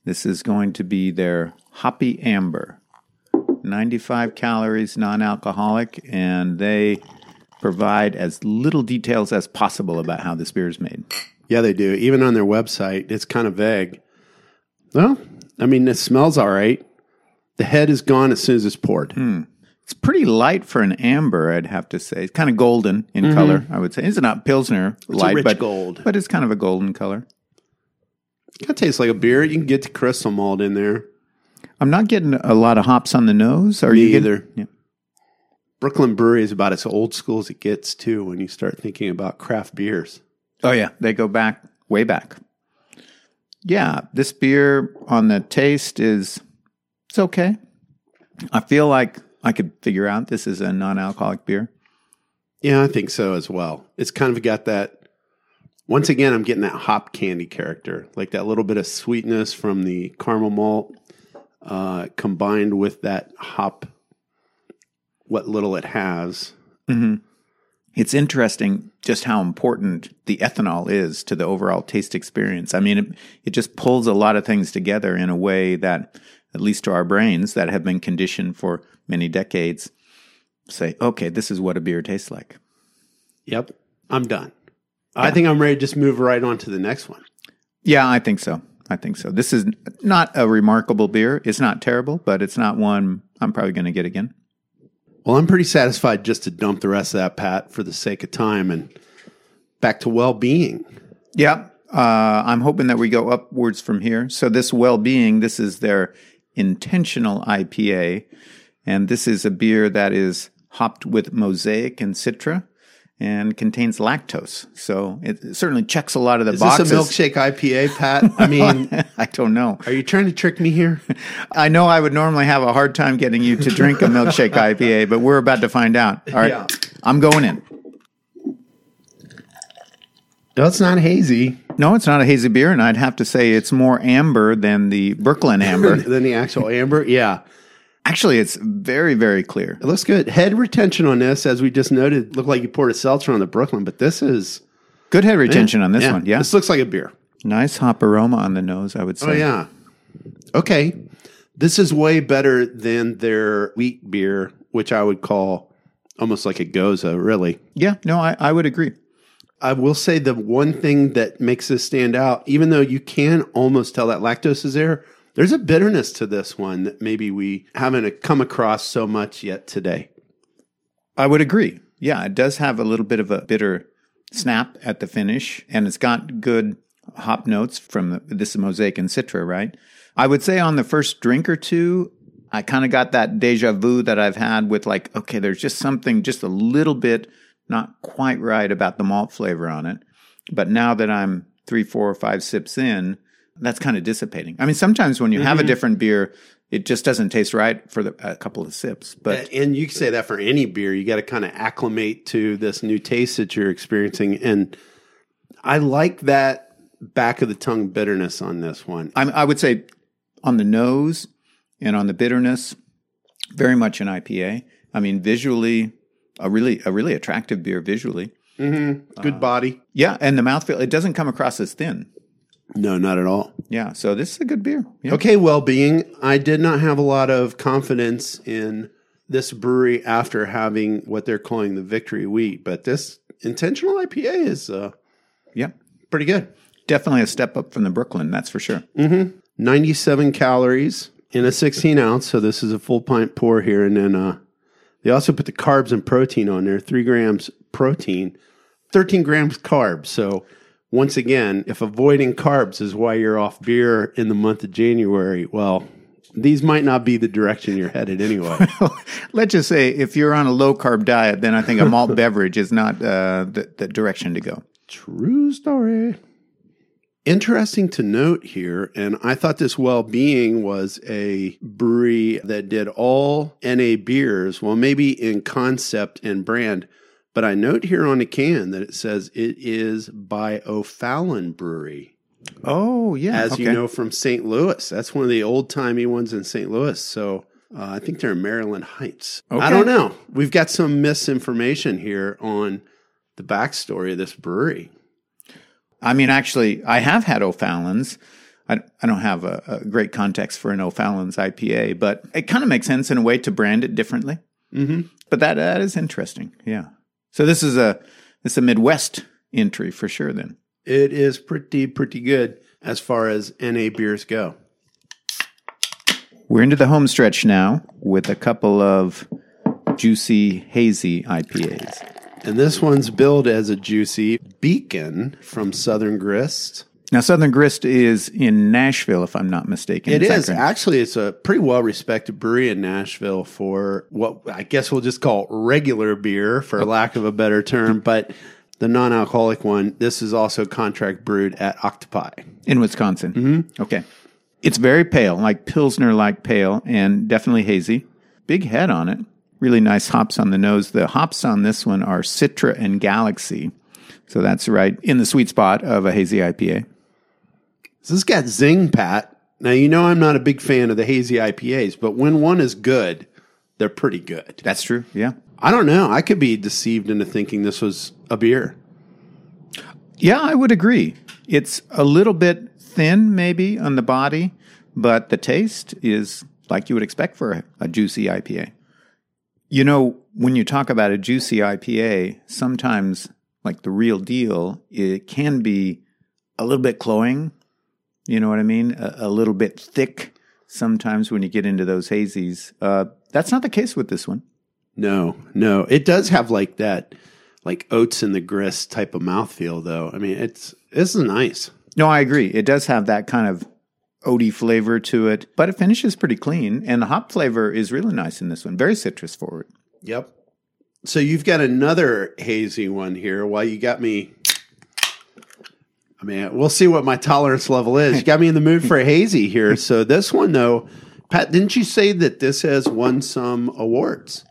This is going to be their Hoppy Amber. 95 calories, non alcoholic, and they provide as little details as possible about how this beer is made. Yeah, they do. Even on their website, it's kind of vague. Well, I mean, it smells all right. The head is gone as soon as it's poured. Hmm. It's pretty light for an amber, I'd have to say. It's kind of golden in mm-hmm. color, I would say. It's not Pilsner light, rich but, gold. but it's kind of a golden color. It kind of tastes like a beer. You can get the crystal malt in there. I'm not getting a lot of hops on the nose. Are Me you getting- either. Yeah. Brooklyn Brewery is about as old school as it gets, too, when you start thinking about craft beers. Oh yeah, they go back way back. Yeah, this beer on the taste is it's okay. I feel like I could figure out this is a non-alcoholic beer. Yeah, I think so as well. It's kind of got that. Once again, I'm getting that hop candy character, like that little bit of sweetness from the caramel malt, uh, combined with that hop, what little it has. It's interesting just how important the ethanol is to the overall taste experience. I mean, it, it just pulls a lot of things together in a way that, at least to our brains that have been conditioned for many decades, say, okay, this is what a beer tastes like. Yep, I'm done. I think I'm ready to just move right on to the next one. Yeah, I think so. I think so. This is not a remarkable beer. It's not terrible, but it's not one I'm probably going to get again. Well, I'm pretty satisfied just to dump the rest of that, Pat, for the sake of time and back to well being. Yeah. Uh, I'm hoping that we go upwards from here. So, this well being, this is their intentional IPA. And this is a beer that is hopped with mosaic and citra and contains lactose. So, it certainly checks a lot of the Is boxes. this a milkshake IPA, Pat? I mean, I don't know. are you trying to trick me here? I know I would normally have a hard time getting you to drink a milkshake IPA, but we're about to find out. All right. Yeah. I'm going in. No, it's not hazy No, it's not a hazy beer, and I'd have to say it's more amber than the Brooklyn amber. than the actual amber. Yeah, Actually, it's very, very clear. it looks good. Head retention on this, as we just noted, looked like you poured a seltzer on the Brooklyn, but this is Good head retention on this one. Yeah. This looks like a beer. Nice hop aroma on the nose, I would oh, say. Oh yeah. Okay, this is way better than their wheat beer, which I would call almost like a gose. Really, Yeah, no, I, I would agree. I will say the one thing that makes this stand out, even though you can almost tell that lactose is there, there's a bitterness to this one that maybe we haven't come across so much yet today. I would agree. Yeah, it does have a little bit of a bitter snap at the finish, and it's got good hop notes from the, this is mosaic and citra, right? I would say on the first drink or two, I kind of got that deja vu that I've had with like, okay, there's just something just a little bit not quite right about the malt flavor on it. But now that I'm three, four, or five sips in, that's kind of dissipating. I mean, sometimes when you have a mm-hmm. different beer, it just doesn't taste right for the, a couple of sips. But And you can say that for any beer. You got to kind of acclimate to this new taste that you're experiencing. And I like that back of the tongue bitterness on this one. I, I would say on the nose and on the bitterness, very much an IPA. I mean, visually, a really a really attractive beer visually. Mm-hmm. Good uh, body. Yeah, and the mouthfeel it doesn't come across as thin. No, not at all. Yeah, so this is a good beer. Yeah. Okay, well being. I did not have a lot of confidence in this brewery after having what they're calling the victory wheat, but this intentional IPA is uh, yeah, pretty good. definitely a step up from the Brooklyn. That's for sure. 97 calories in a 16 ounce. So this is a full pint pour here. And then uh, they also put the carbs and protein on there three grams protein, 13 grams carbs. So once again, if avoiding carbs is why you're off beer in the month of January, well, these might not be the direction you're headed anyway. Let's just say if you're on a low carb diet, then I think a malt beverage is not uh, the, the direction to go. True story. Interesting to note here, and I thought this well being was a brewery that did all NA beers, well, maybe in concept and brand, but I note here on the can that it says it is by O'Fallon Brewery, Oh yeah, as you know from St. Louis. That's one of the old timey ones in St. Louis. So Uh, I think they're in Maryland Heights. Okay. I don't know. We've got some misinformation here on the backstory of this brewery. I mean, actually, I have had O'Fallon's. I, I don't have a, a great context for an O'Fallon's IPA, but it kind of makes sense in a way to brand it differently. Mm-hmm. But that that is interesting. Yeah. So this is a this is a Midwest entry for sure. Then It is pretty, pretty good as far as NA beers go. we're into the home stretch now with a couple of juicy hazy IPAs. And this one's billed as a juicy beacon from Southern Grist. Now, Southern Grist is in Nashville, if I'm not mistaken. It is, is. Actually, it's a pretty well respected brewery in Nashville for what I guess we'll just call regular beer, for lack of a better term. But the non alcoholic one, this is also contract brewed at Octopi. in Wisconsin. Mm-hmm. Okay. It's very pale, like Pilsner like pale, and definitely hazy. Big head on it. Really nice hops on the nose. The hops on this one are Citra and Galaxy. So that's right in the sweet spot of a hazy IPA. So this got zing, Pat. Now, you know I'm not a big fan of the hazy IPAs, but when one is good, they're pretty good. That's true. Yeah. I don't know. I could be deceived into thinking this was a beer. Yeah, I would agree. It's a little bit thin, maybe, on the body, but the taste is like you would expect for a, a juicy IPA. You know, when you talk about a juicy IPA, sometimes, like the real deal, it can be a little bit cloying. You know what I mean? A, a little bit thick sometimes when you get into those hazies. Uh, that's not the case with this one. No, no. It does have like that, like oats in the grist type of mouthfeel, though. I mean, it's this is nice. No, I agree. It does have that kind of oaty flavor to it, but it finishes pretty clean. And the hop flavor is really nice in this one. Very citrus forward. Yep. So you've got another hazy one here. While you got me, I mean, we'll see what my tolerance level is. You got me in the mood for a hazy here. So this one, though, Pat, didn't you say that this has won some awards?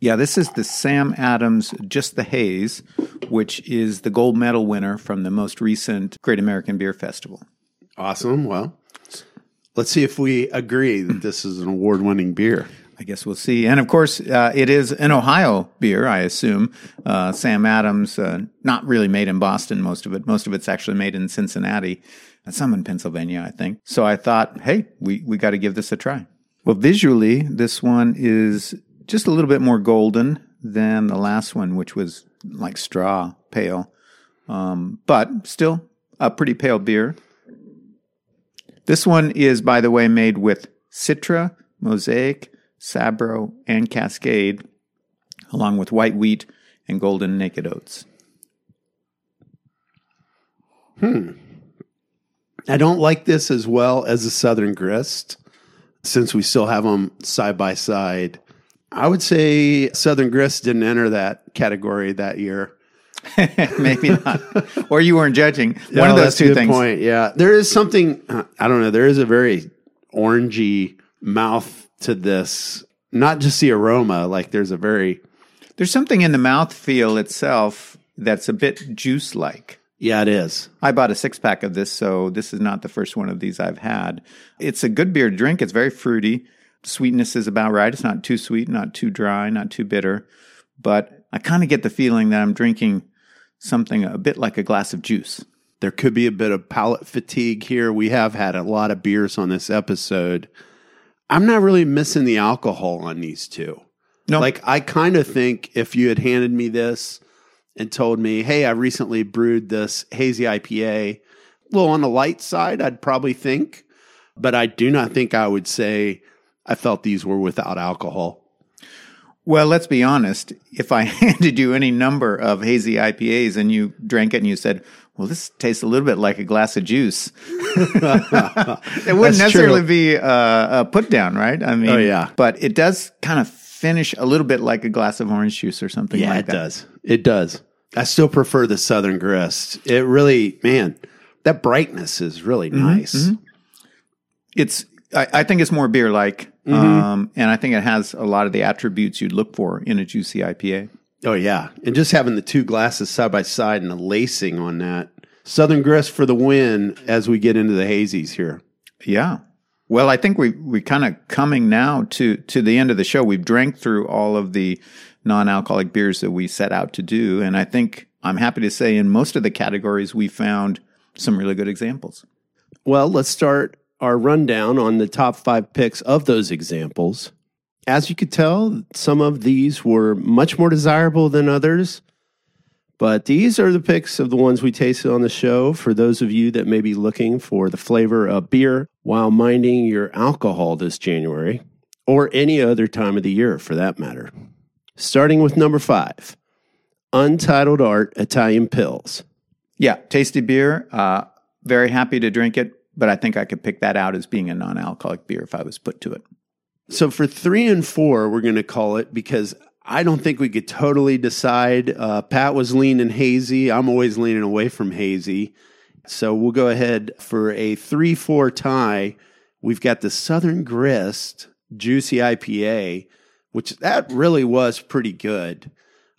Yeah, this is the Sam Adams Just the Haze, which is the gold medal winner from the most recent Great American Beer Festival. Awesome. Well, let's see if we agree that this is an award-winning beer. I guess we'll see. And of course, uh, it is an Ohio beer, I assume. Uh, Sam Adams, uh, not really made in Boston, most of it. Most of it's actually made in Cincinnati, and some in Pennsylvania, I think. So I thought, hey, we, we got to give this a try. Well, visually, this one is just a little bit more golden than the last one, which was like straw pale, um, but still a pretty pale beer. This one is, by the way, made with Citra, Mosaic, Sabro, and Cascade, along with white wheat and golden naked oats. Hmm. I don't like this as well as the Southern Grist, since we still have them side by side. I would say Southern Grist didn't enter that category that year. Maybe not. or you weren't judging. One Yeah, of those two things. Point. Yeah, there is something. uh, I don't know. There is a very orangey mouth to this. Not just the aroma. Like there's a very There's something in the mouthfeel itself that's a bit juice like. yeah. It is. I bought a six pack of this, so this is not the first one of these I've had. It's a good beer to drink. It's very fruity. Sweetness is about right. It's not too sweet, not too dry, not too bitter. But I kind of get the feeling that I'm drinking something a bit like a glass of juice. There could be a bit of palate fatigue here. We have had a lot of beers on this episode. I'm not really missing the alcohol on these two. No. Like I kind of think if you had handed me this and told me, "Hey, I recently brewed this hazy IPA," well, on the light side, I'd probably think, but I do not think I would say I felt these were without alcohol. Well, let's be honest. If I handed you any number of hazy IPAs and you drank it and you said, well, this tastes a little bit like a glass of juice, it wouldn't That's necessarily true. be a, a put down, right? I mean, Oh, yeah. But it does kind of finish a little bit like a glass of orange juice or something Yeah, like it that. does. It does. I still prefer the Southern Grist. It really, man, that brightness is really nice. It's, I, I think it's more beer like. Mm-hmm. Um, and I think it has a lot of the attributes you'd look for in a juicy IPA. Oh yeah, and just having the two glasses side by side and the lacing on that Southern Grist for the win as we get into the hazies here. Yeah. Well, I think we we kind of coming now to to the end of the show. We've drank through all of the non-alcoholic beers that we set out to do, and I think I'm happy to say in most of the categories we found some really good examples. Well, let's start our rundown on the top five picks of those examples. As you could tell, some of these were much more desirable than others. But these are the picks of the ones we tasted on the show for those of you that may be looking for the flavor of beer while minding your alcohol this January, or any other time of the year for that matter. Starting with number five Untitled Art Italian Pils. Yeah, tasty beer. Uh, very happy to drink it, but I think I could pick that out as being a non alcoholic beer if I was put to it. So for three and four, we're going to call it because I don't think we could totally decide. Uh, Pat was leaning hazy. I'm always leaning away from hazy. So we'll go ahead for a 3 4 tie. We've got the Southern Grist Juicy IPA, which that really was pretty good.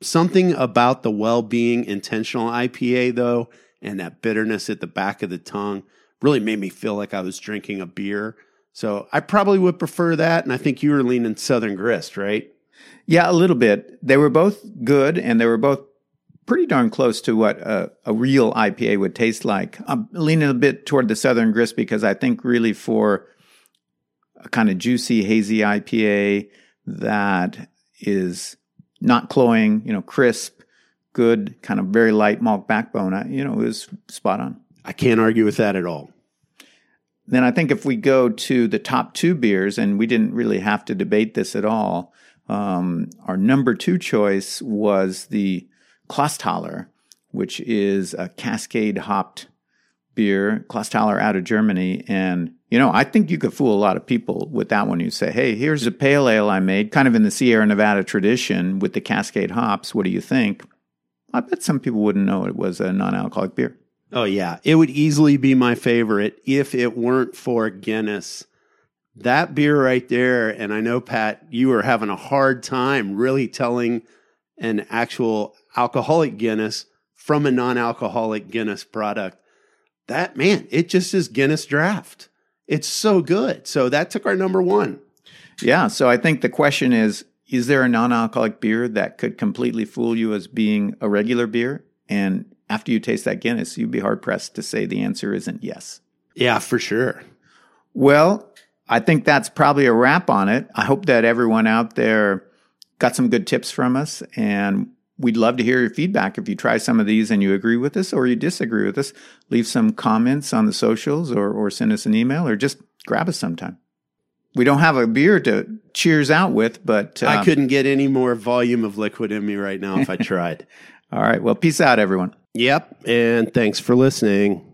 Something about the well being intentional IPA, though, and that bitterness at the back of the tongue really made me feel like I was drinking a beer. So I probably would prefer that. And I think you were leaning Southern Grist, right? Yeah, a little bit. They were both good and they were both pretty darn close to what a, a, real IPA would taste like. I'm leaning a bit toward the Southern Grist because I think really for a kind of juicy, hazy IPA that is not cloying, you know, crisp, good, kind of very light malt backbone, I, you know, it was spot on. I can't argue with that at all. Then I think if we go to the top two beers, and we didn't really have to debate this at all, um, our number two choice was the Clausthaler, which is a Cascade hopped beer, Clausthaler out of Germany. And, you know, I think you could fool a lot of people with that one. You say, hey, here's a pale ale I made, kind of in the Sierra Nevada tradition with the Cascade hops. What do you think? I bet some people wouldn't know it was a non alcoholic beer. Oh, yeah. It would easily be my favorite if it weren't for Guinness that beer right there, and I know, Pat, you were having a hard time really telling an actual alcoholic Guinness from a non alcoholic Guinness product. That, man, it just is Guinness draft. It's so good. So that took our number one. Yeah. So I think the question is Is there a non alcoholic beer that could completely fool you as being a regular beer? And after you taste that Guinness, you'd be hard pressed to say the answer isn't yes. Yeah, for sure. Well, I think that's probably a wrap on it. I hope that everyone out there got some good tips from us and we'd love to hear your feedback if you try some of these and you agree with us or you disagree with us. Leave some comments on the socials or, or send us an email or just grab us sometime. We don't have a beer to cheers out with, but uh, I couldn't get any more volume of liquid in me right now if I tried. All right. Well, peace out, everyone. Yep. And thanks for listening.